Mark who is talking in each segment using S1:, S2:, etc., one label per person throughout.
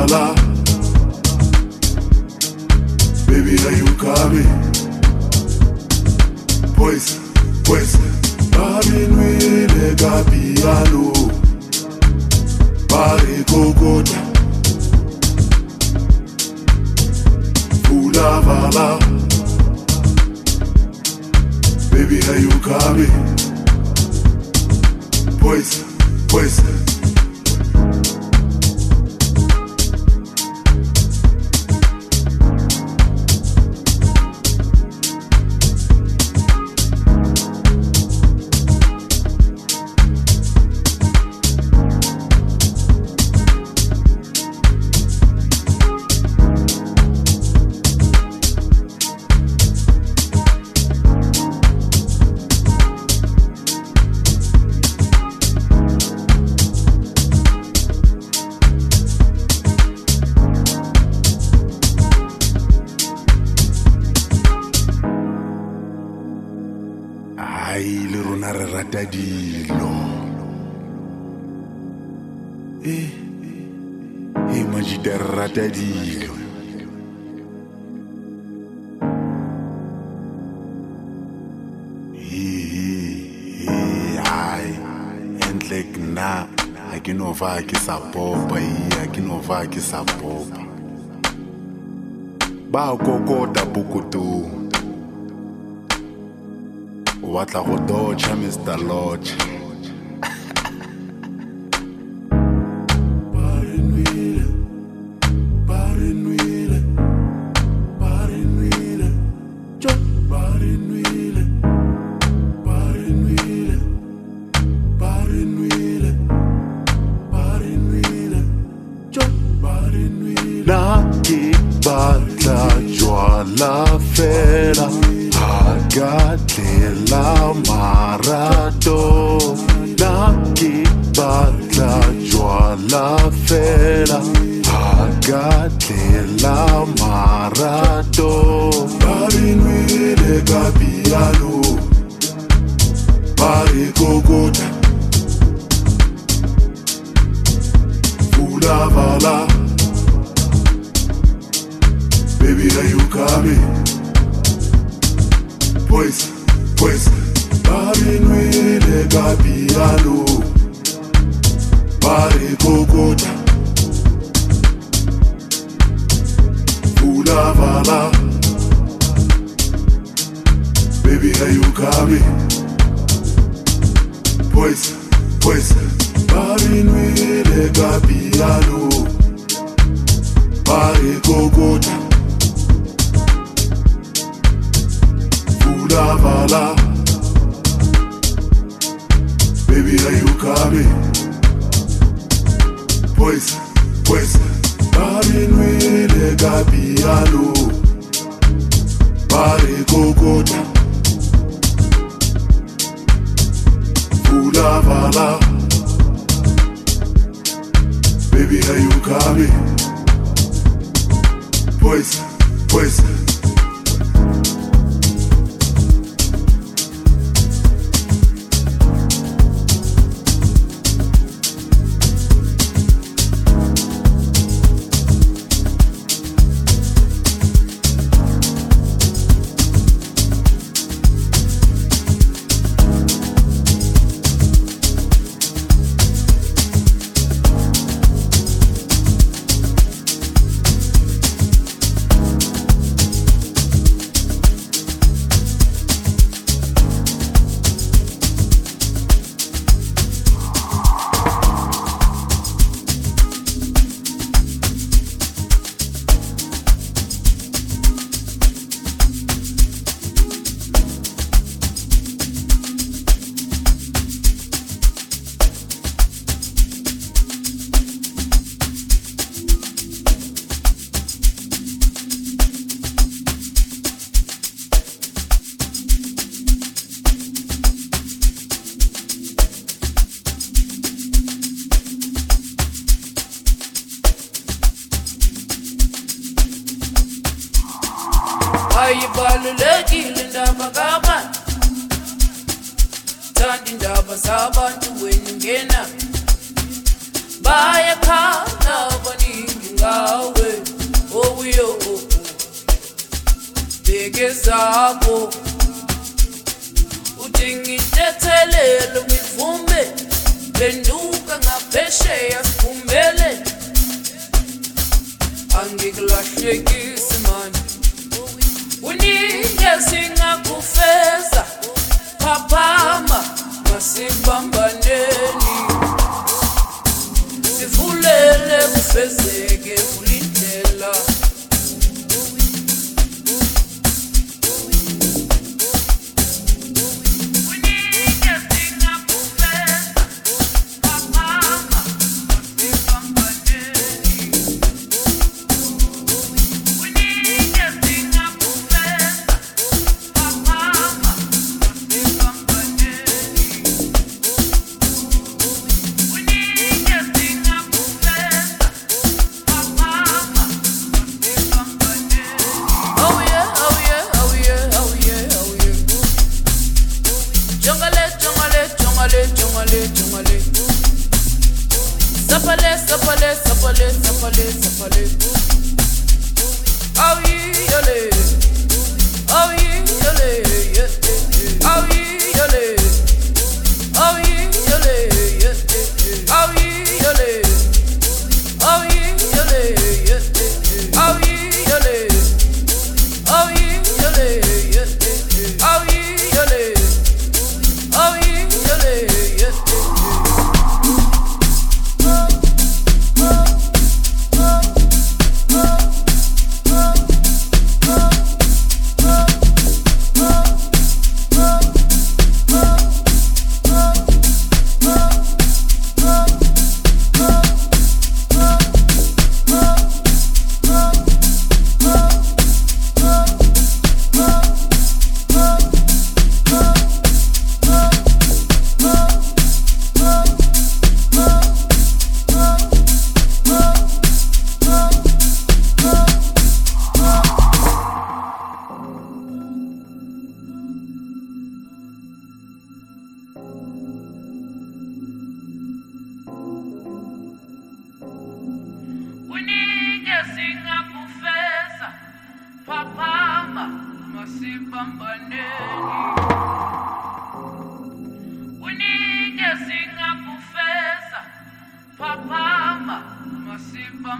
S1: la la. Baby, are you coming? Pues, pues. Babi nwi nega piano. Pare kokota. Fula vala. Baby, are you coming? pois, pues.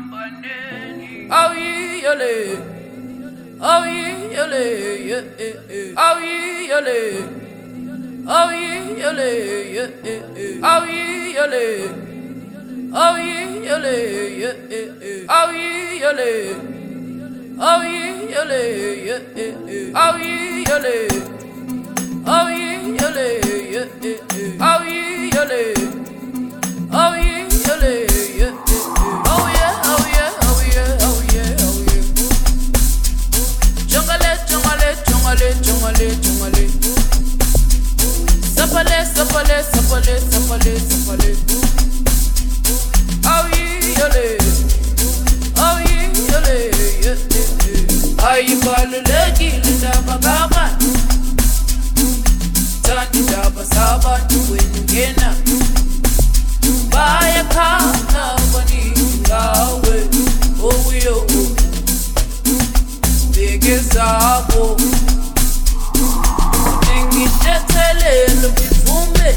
S2: Masibambaneni awuyiyole awuyiyole yeah, yeah, yeah. awuyiyole awuyiyole yeah, yeah, yeah. awuyiyole Oh yeah, yole, yeah, yeah, yeah. Oh yeah, yole. Oh yeah, yeah, yeah, yeah. Oh yeah, yole. Oh yeah, yeah, yeah, yeah. Oh yeah, yole. Oh jongale, jongale. Sapale, sapale, sapale, sapale, sapale. Oh yole. Oh yole. Ayibalulekile indaba kabani thanda indaba zabantu wena ngena bayakhala abaningi ngawe okuyo bheke zabo ngithethelele ngivume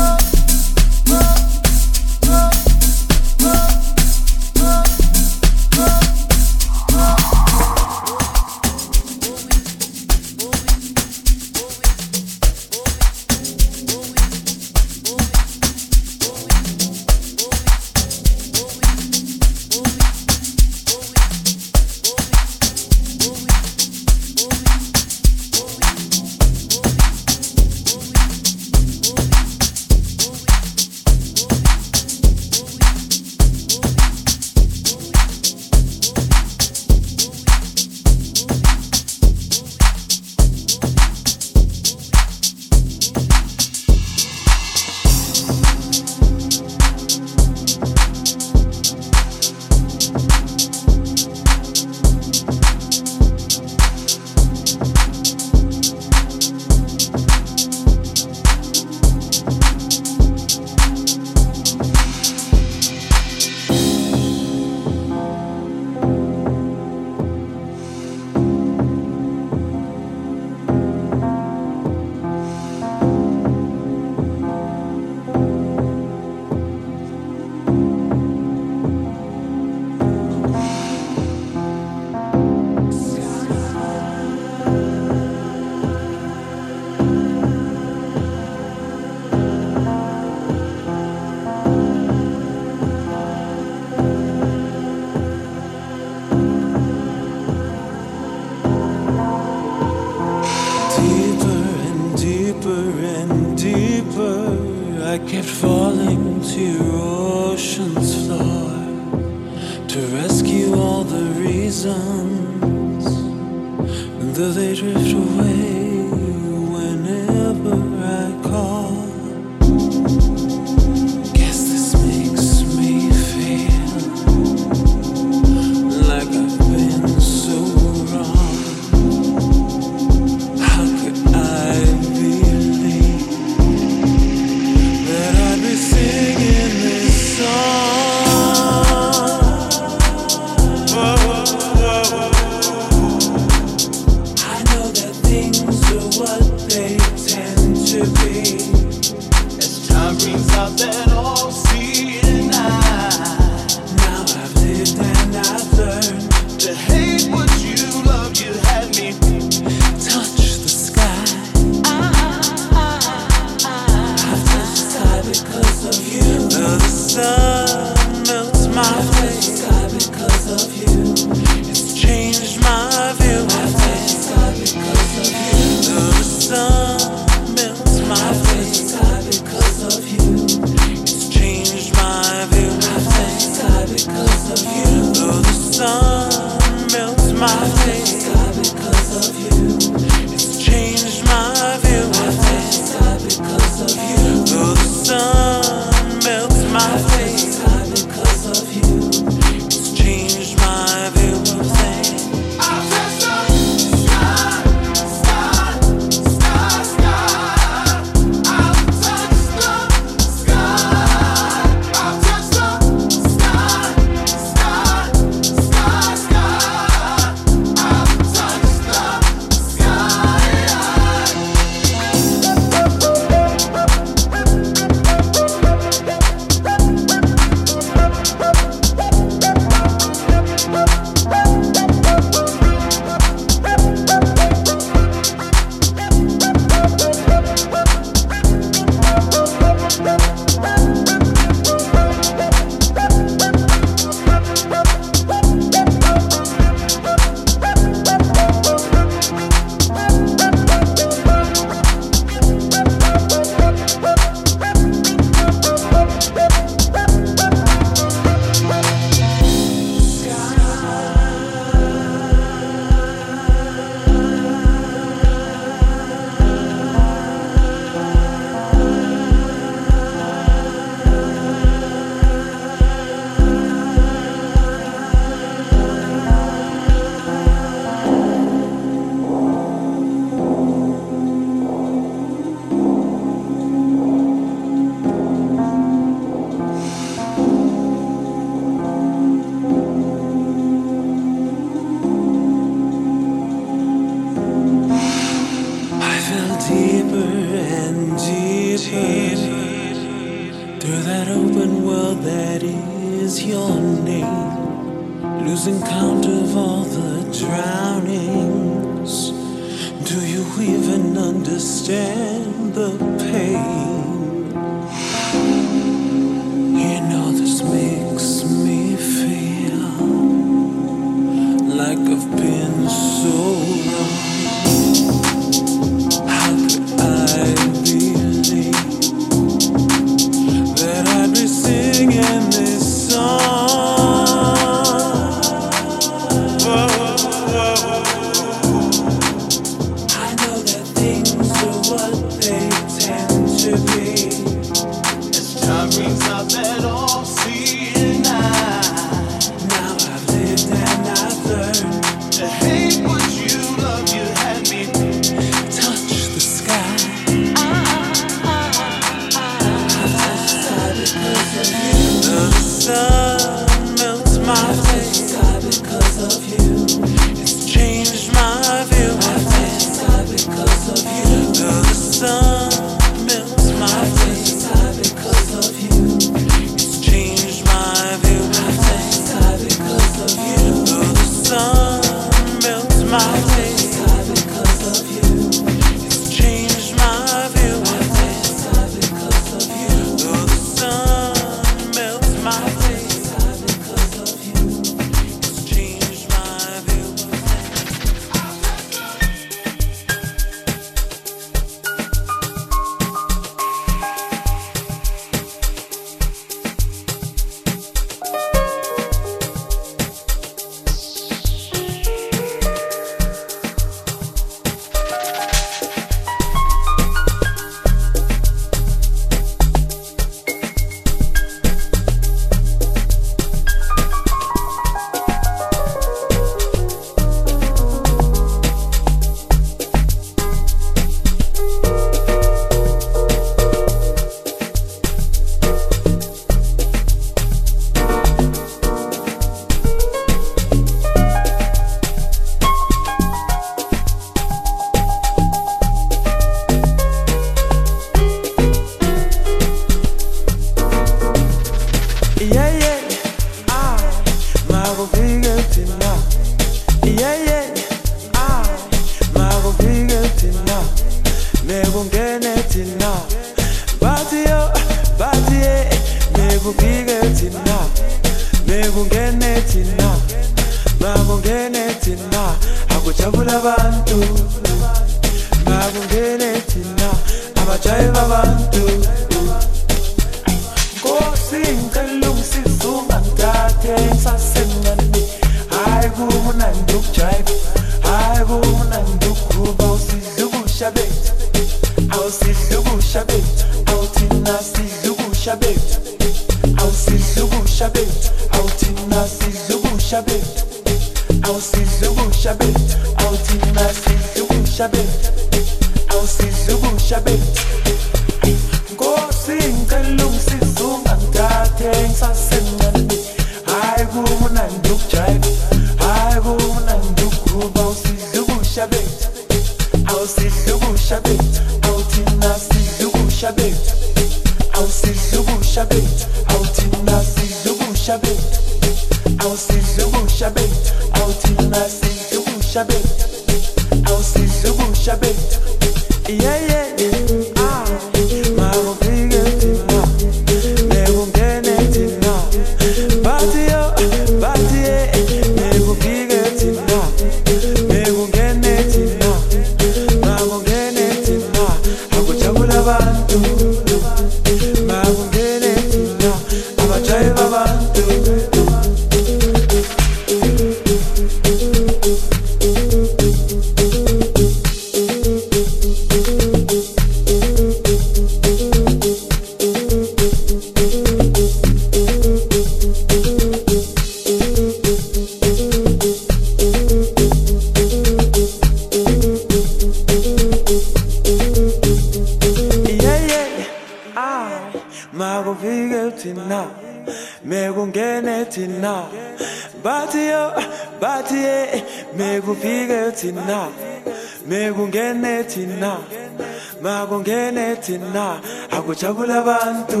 S3: thina akujabula abantu.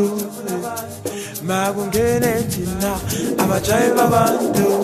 S3: Makungene thina
S4: abajayi babantu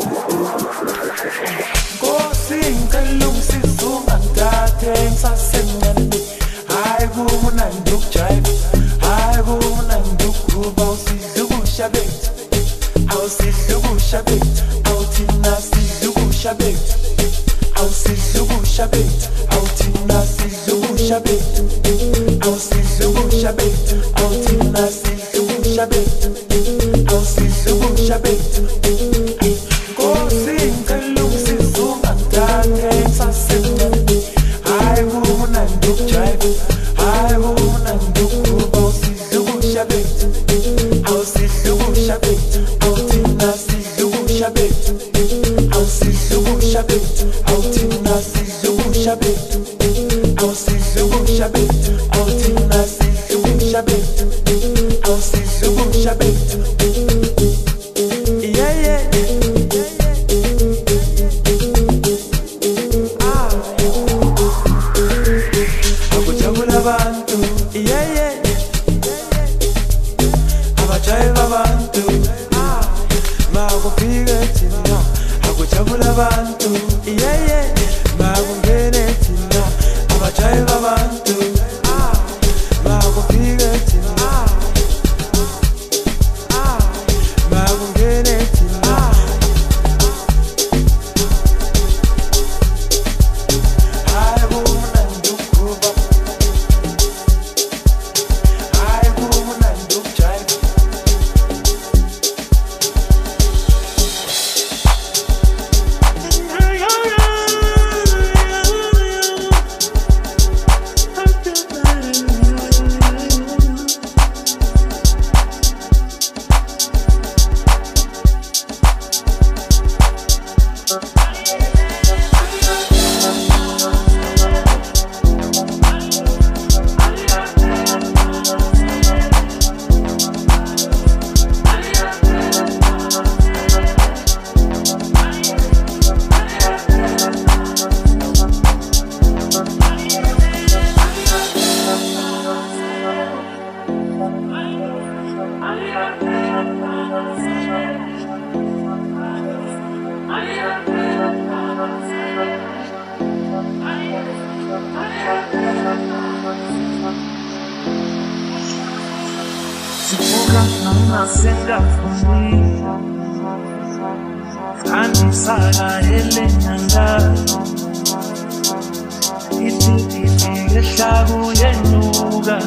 S4: Shabu shaguye nduga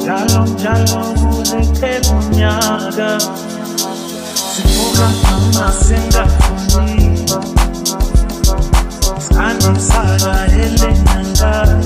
S4: njalo njalo
S5: muzeke kunyaga Sani amasengafuni sandisakaele nyangana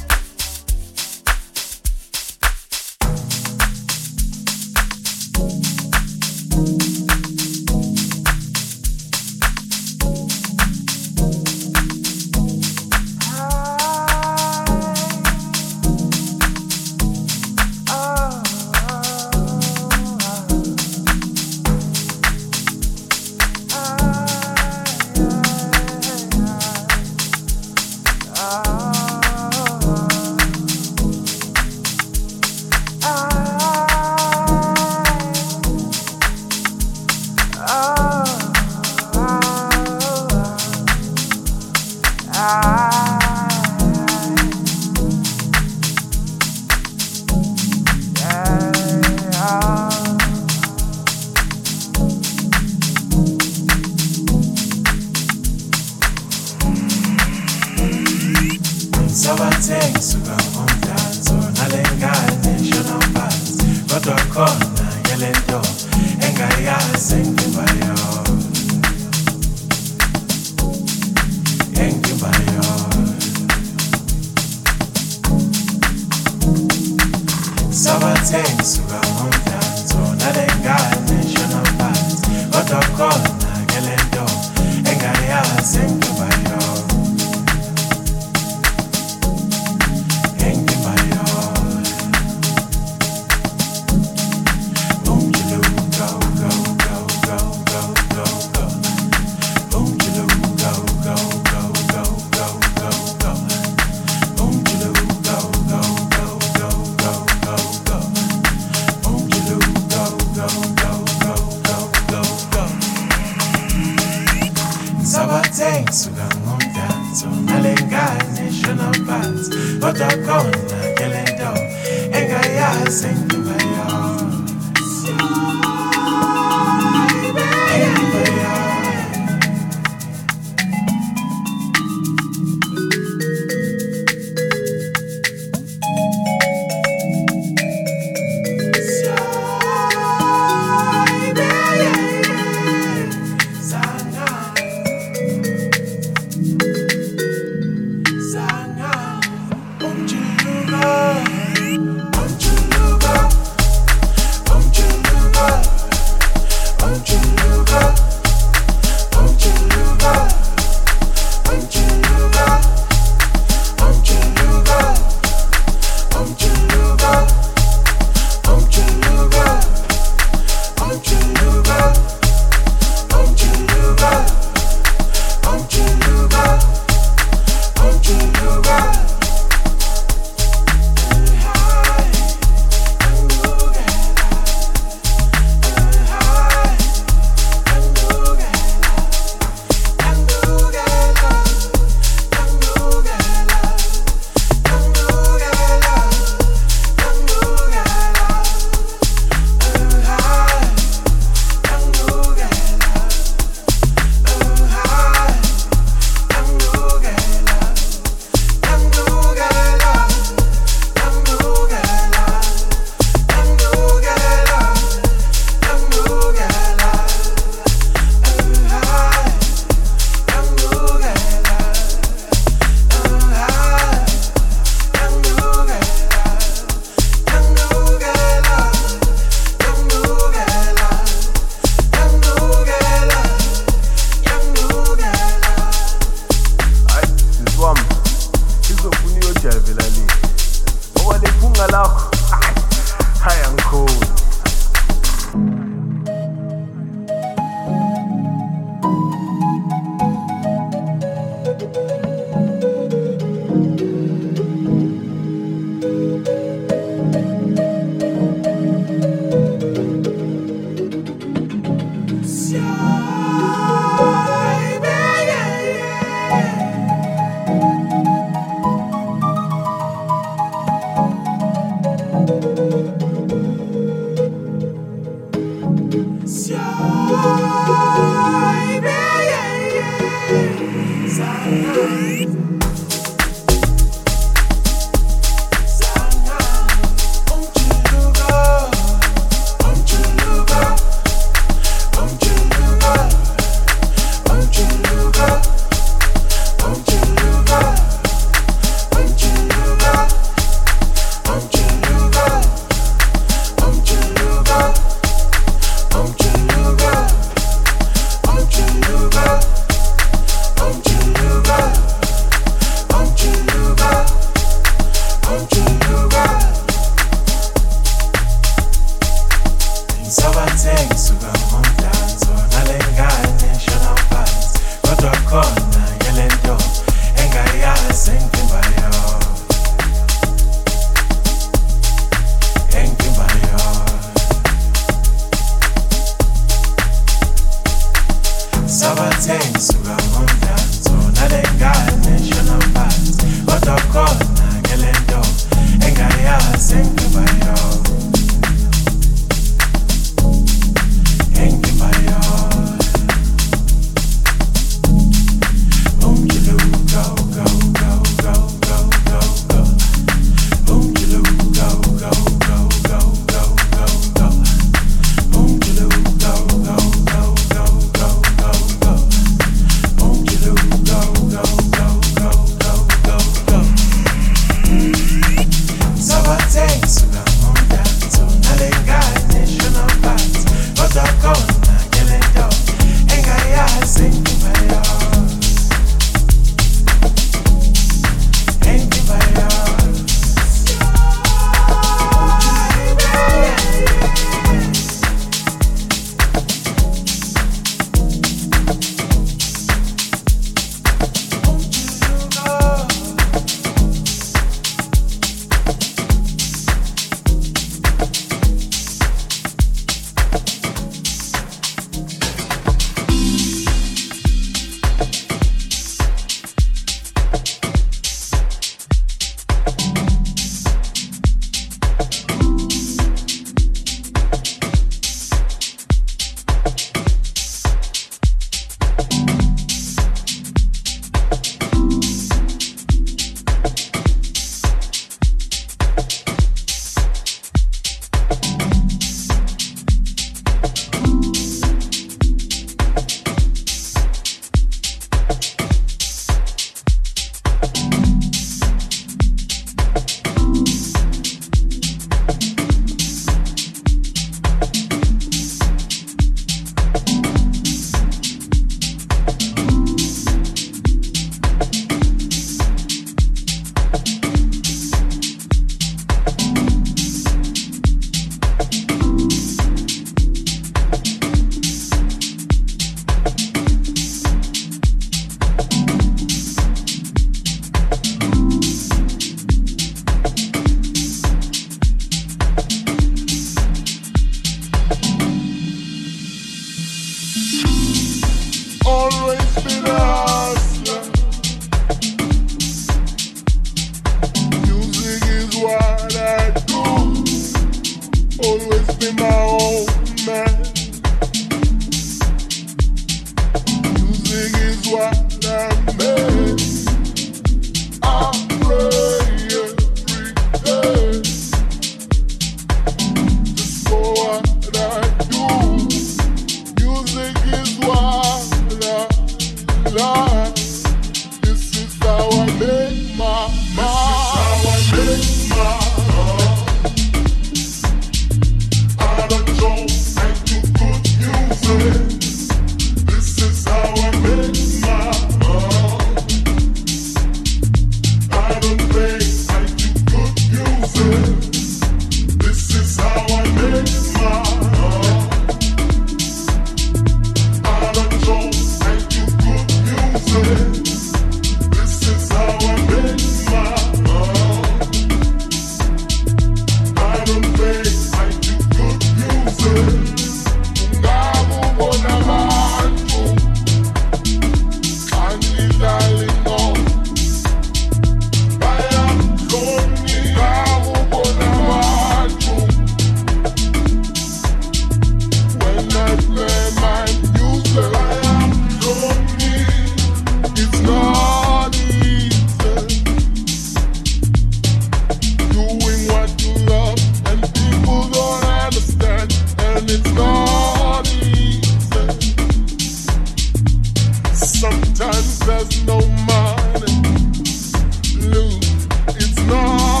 S5: Lord.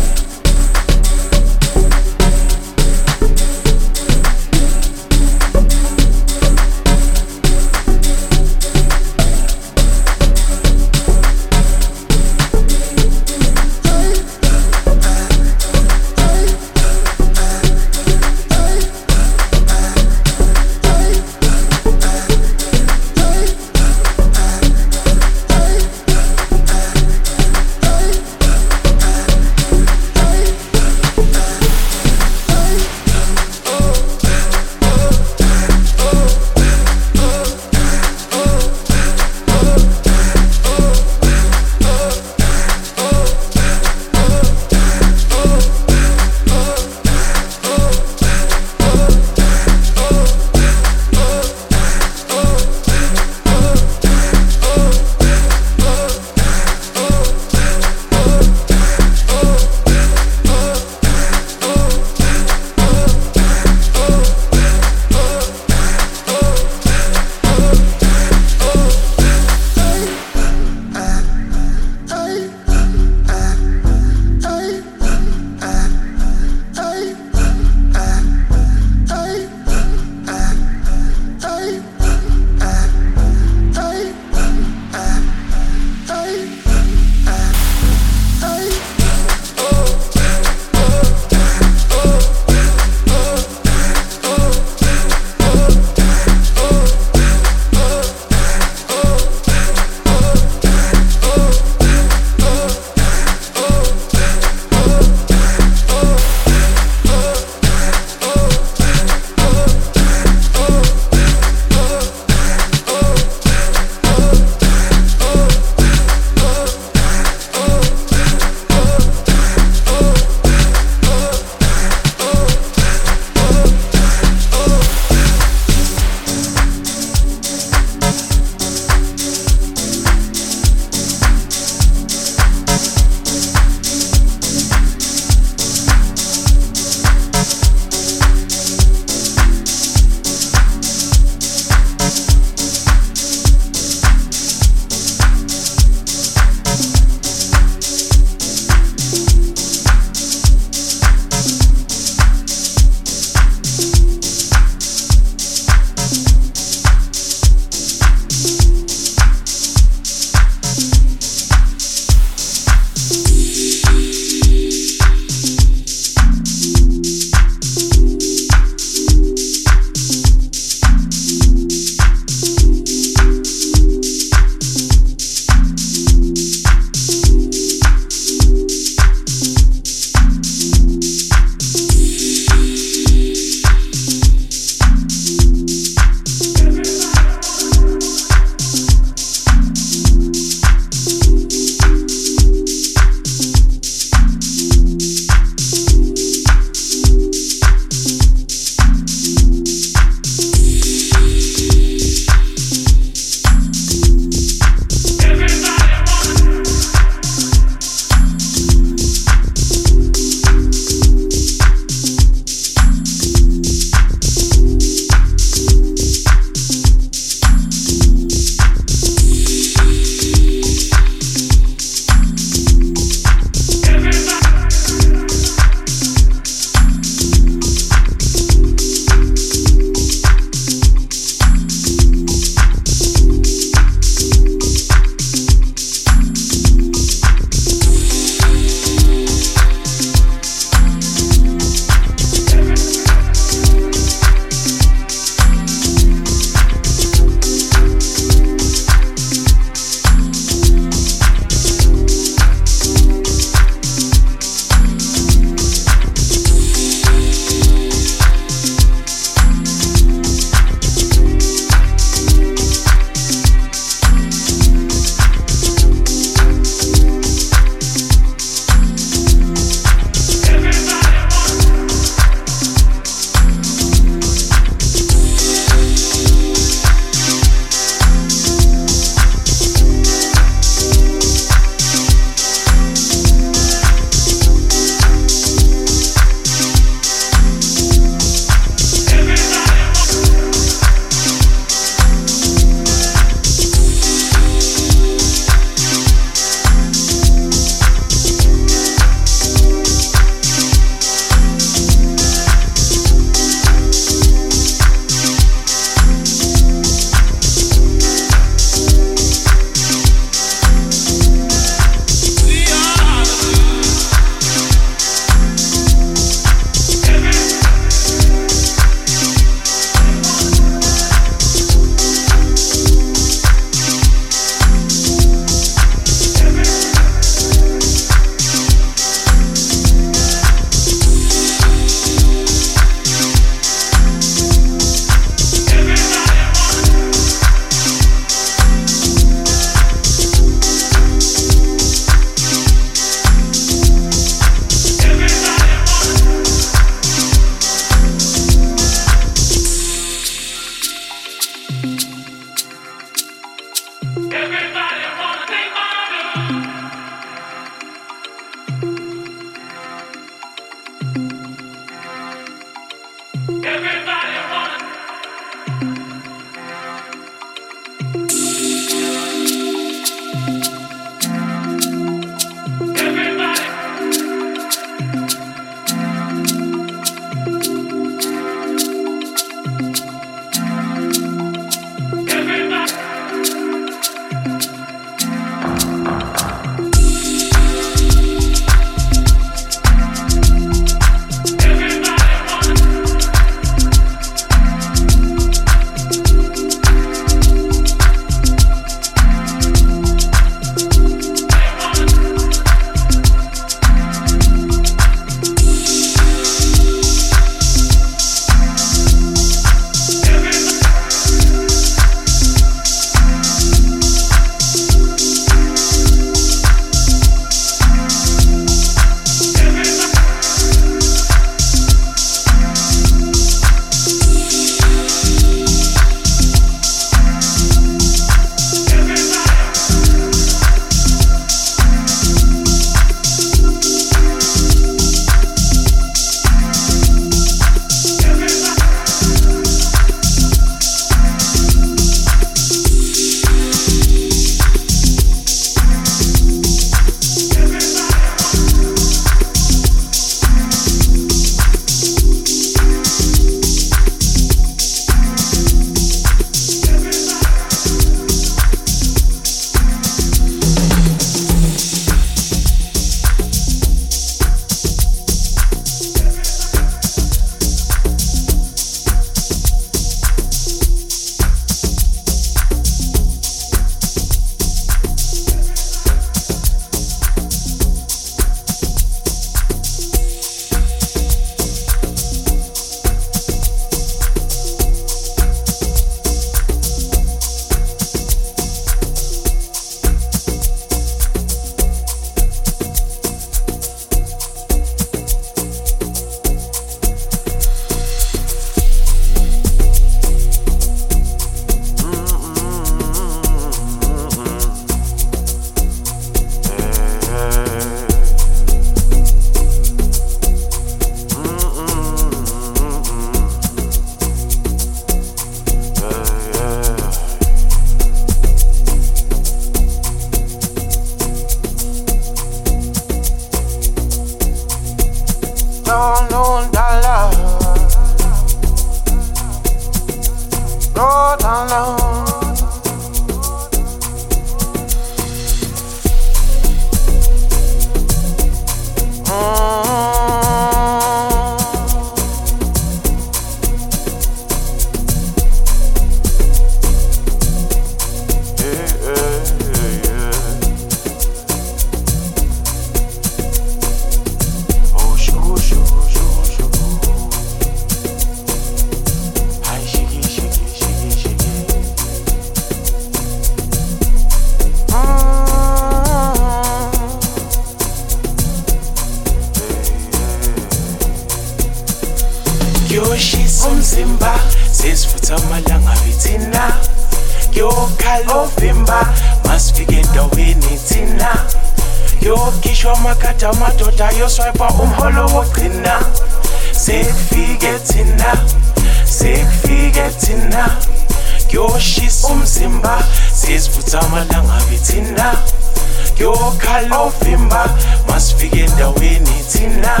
S5: Kuyokhala ovimba masifike endaweni thina.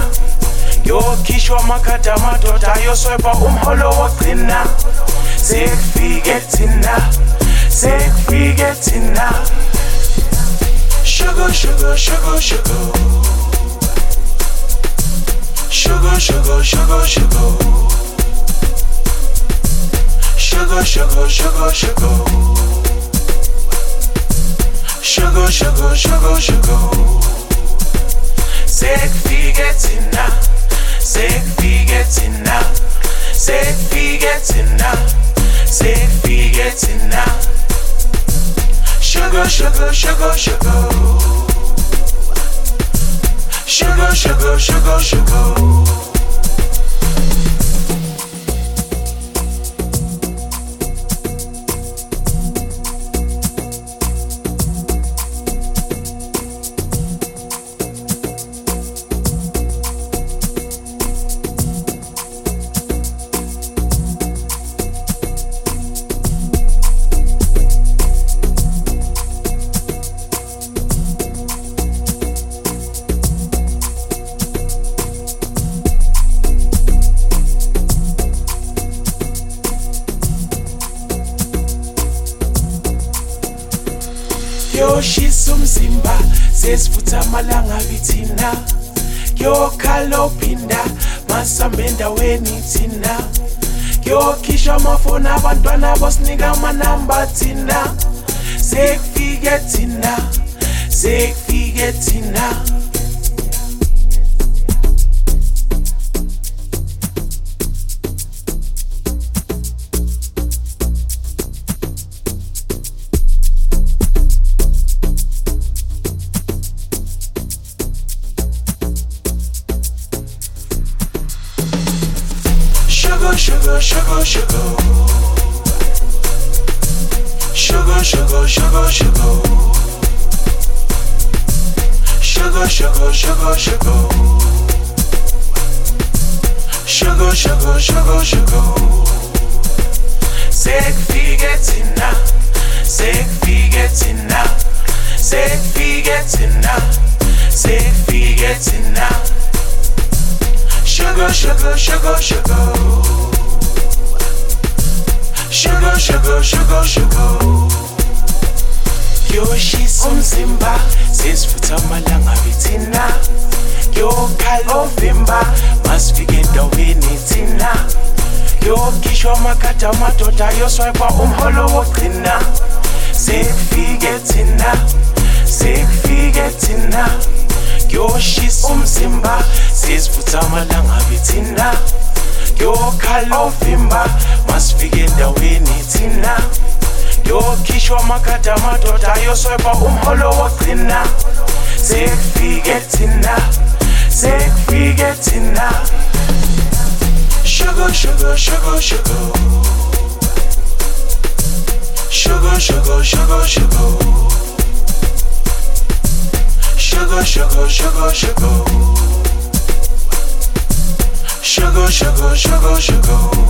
S5: Yokhishwa amakhadi amadoda ayoswayipha umholo wogcina sekufike thina sekufike thina. Sugar sugar sugar sugar sugar sugar sugar sugar sugar sugar sugar sugar Sugar, sugar, sugar, sugar. Safe, we get in now. chegou, chegou, chegou. in now. fiquetina, sei que in now. que fiquetina, sei in now. Sugar, sugar, sugar, sugar. Sugar, sugar, sugar, sugar. Amafoni abantwana bosinika amanamba thina. Sekufike thina sekufike thina sugar, sugar, sugar. Sugar, sugar, sugar, sugar. Sugar, sugar, sugar, sugar. Sugar, sugar, sugar, sugar. Sei que fica tina, sei que fica tina, sei que fica tina, sei que fica tina. Sugar, sugar, sugar, sugar sugar sugar sugar sugar. Kuyoshisa umzimba sesifutha amalanga bithina kuyokhala ovimba masifike endaweni thina kuyokhishwa amakhadi amadoda ayoswayipha umholo wogcina sekufike thina sekufike thina kuyoshisa umzimba sesifutha amalanga bithina yokhala ovimba masifike endaweni thina yokhishwa amakhadi amadoda ayoswepha umholo wogcina sekufike thina sekufike thina sugar sugar sugar sugar sugar sugar sugar sugar sugar sugar sugar sugar. Sugar, sugar, sugar, sugar.